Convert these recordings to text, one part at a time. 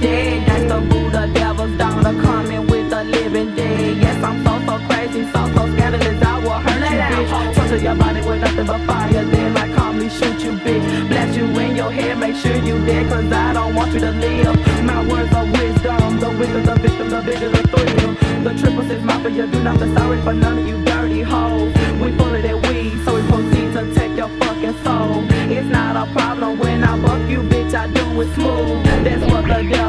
Dead. That's the devil's coming with the living dead. Yes, I'm so so crazy, so so scandalous. I will you, your body with nothing but fire. Then I calmly shoot you, bitch. Blast you in your head, make sure you dead, cause I don't want you to live. My words are wisdom. The wicked, the victim, the bigger the thrill. The triple six mafia, do not feel sorry for none of you dirty hoes. We full it that weed, so we proceed to take your fucking soul. It's not a problem when I with smooth. That's what the dog.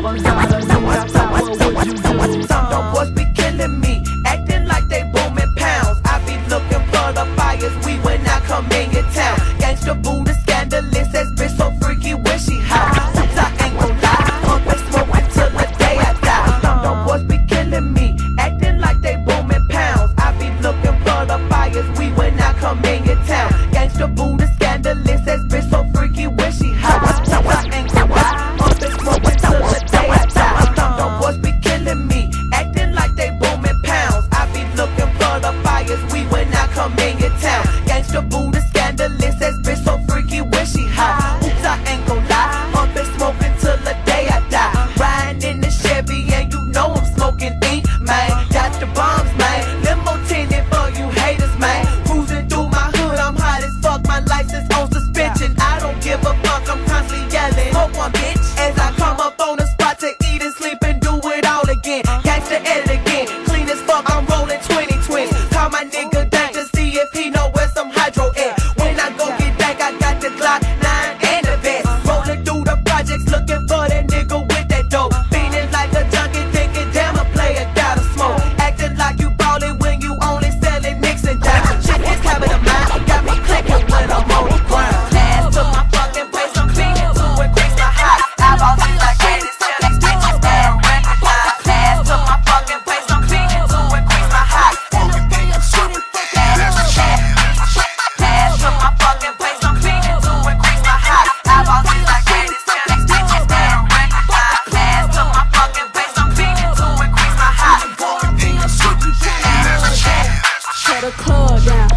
tear the club down.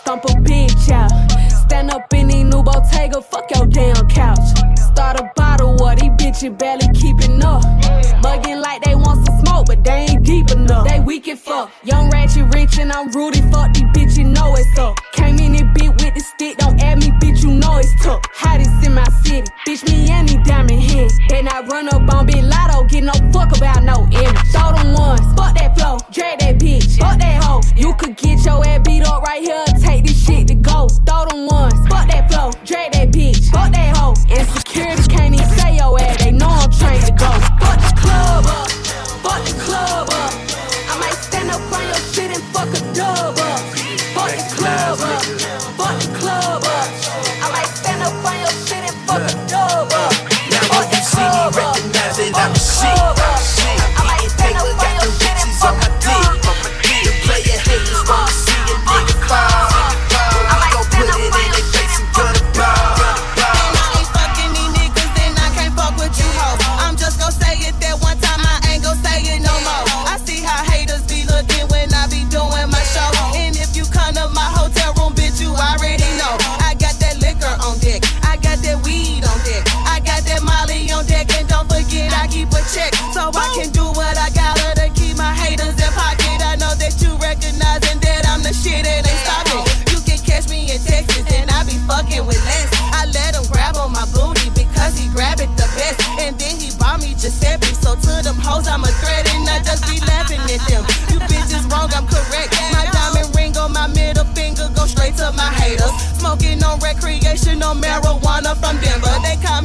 Stomp a bitch out. Stand up in the new Bottega, fuck your damn couch. Start a bottle, what these bitches barely keeping up. Mugging like they want some smoke, but they ain't deep enough. They weak and fuck. Young ratchet rich and I'm rooted, fuck these bitches know it's up. Came in this bitch with the stick, don't add me always took. Hottest in my city. Bitch, me and these diamond hands. And I run up on Big Latto, get no fuck about no image. Throw them ones, fuck that flow, drag that bitch, fuck that hoe. You could get your ass beat up right here, take this shit to go. Throw them ones, fuck that flow, drag that bitch, fuck that hoe. And security can't even say your ass, they know I'm trained to marijuana from Denver. They call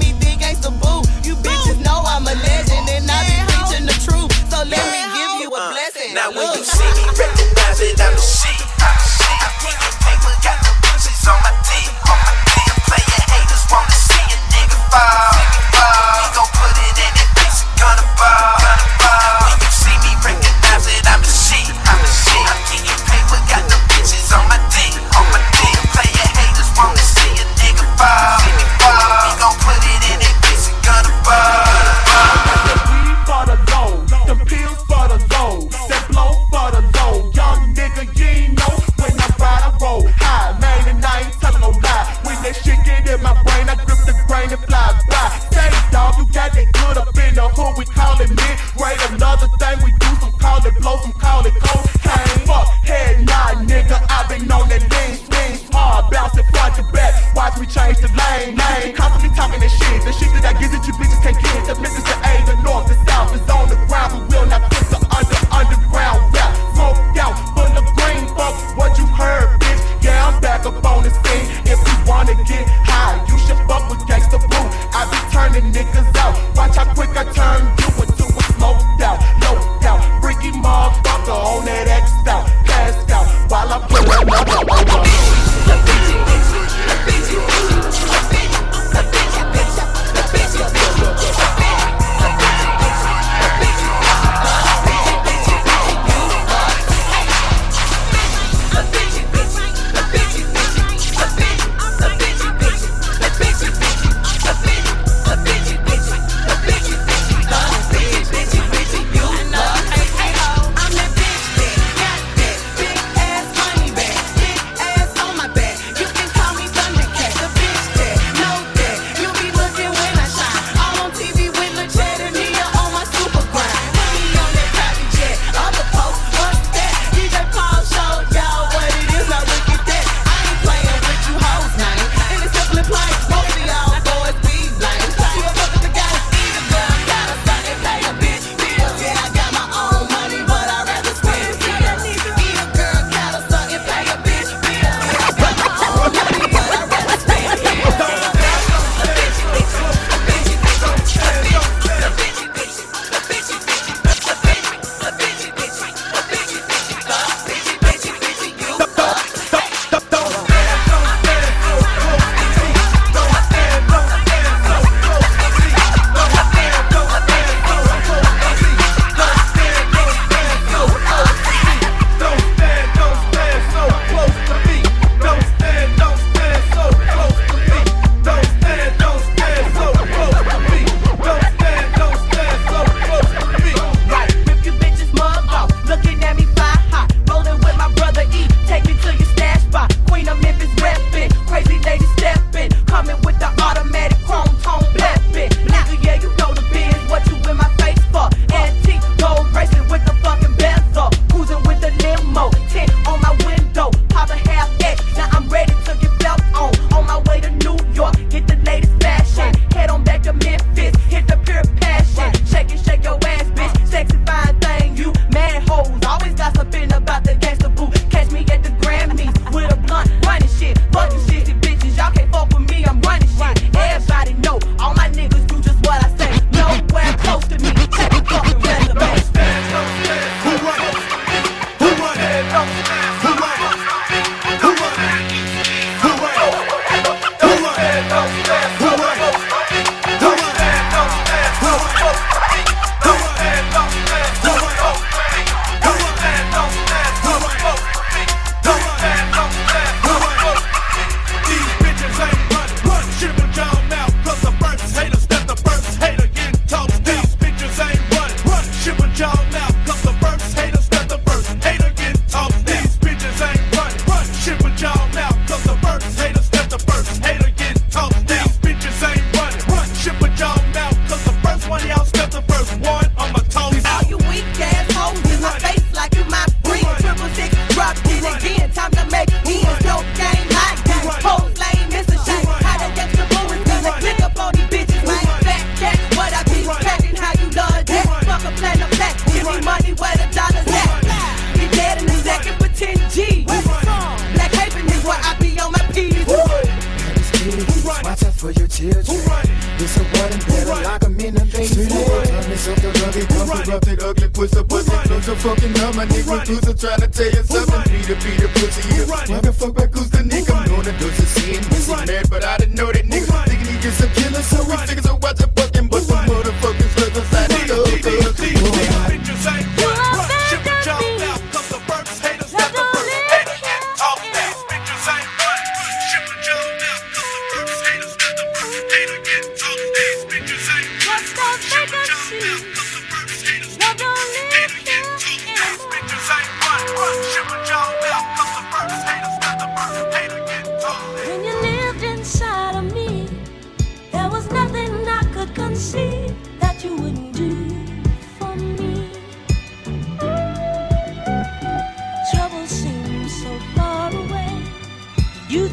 rugged, pump corrupted, ugly, the pussy, close the fucking numb. My nigga Cruiser trying to tell you something. Peter, Peter, pussy, yeah. Motherfuck back, who's the nigga? I'm known to do some sin. Missing mad, but I didn't know that nigga. Thinking he just a killer, so we figure so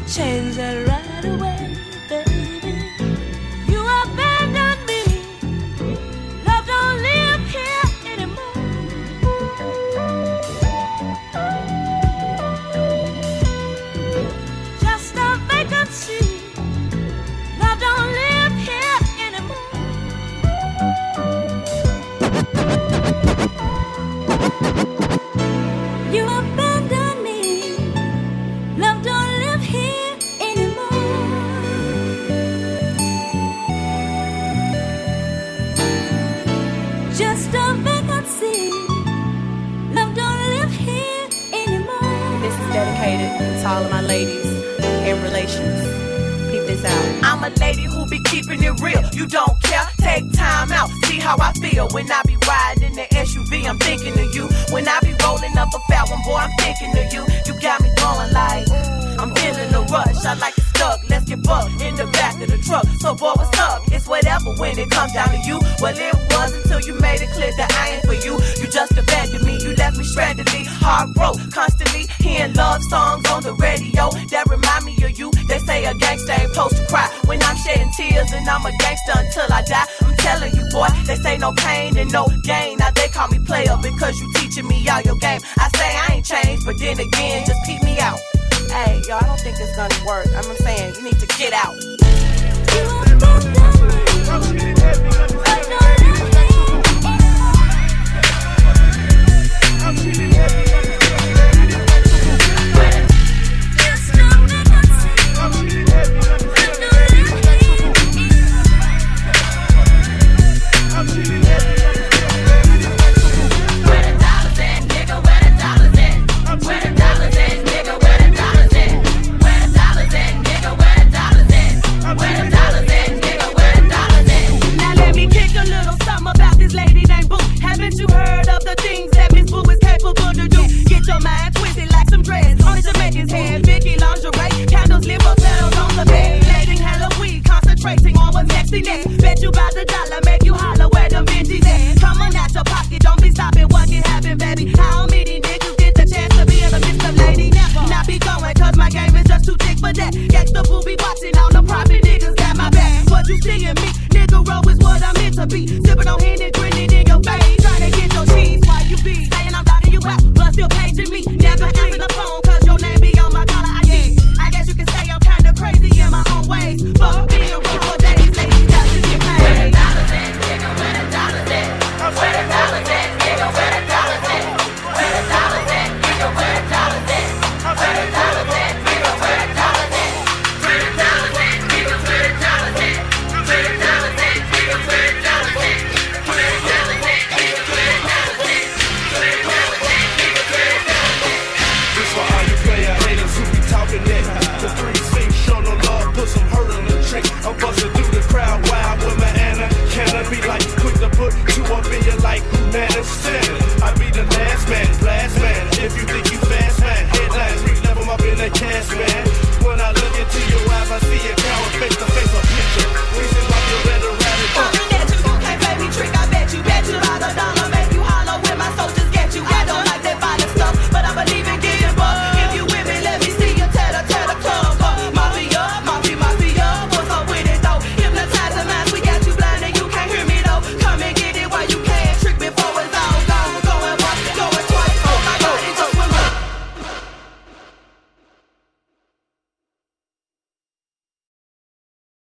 You changed to all of my ladies in relations. Peep this out. I'm a lady who be keeping it real. You don't care, take time out. See how I feel when I be riding in the SUV. I'm thinking of you. When I be rolling up a fat one, boy, I'm thinking of you. You got me going like, I'm feeling the rush. I like it stuck. Let's get bucked in the back of the truck. So, boy, what's up? It's whatever when it comes down to you. Well, it was until you made it clear that I ain't for you. You just abandoned me. You left me strandedly, heart broke, constantly hearing love songs on the radio that remind me of you. They say a gangster ain't supposed to cry when I'm shedding tears, and I'm a gangster until I die. I'm telling you, boy, they say no pain and no gain. Now they call me player because you teaching me all your game. I say I ain't changed, but then again, just keep me out. Hey, yo, I don't think it's gonna work. I'm saying you need to get out. On